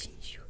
进修。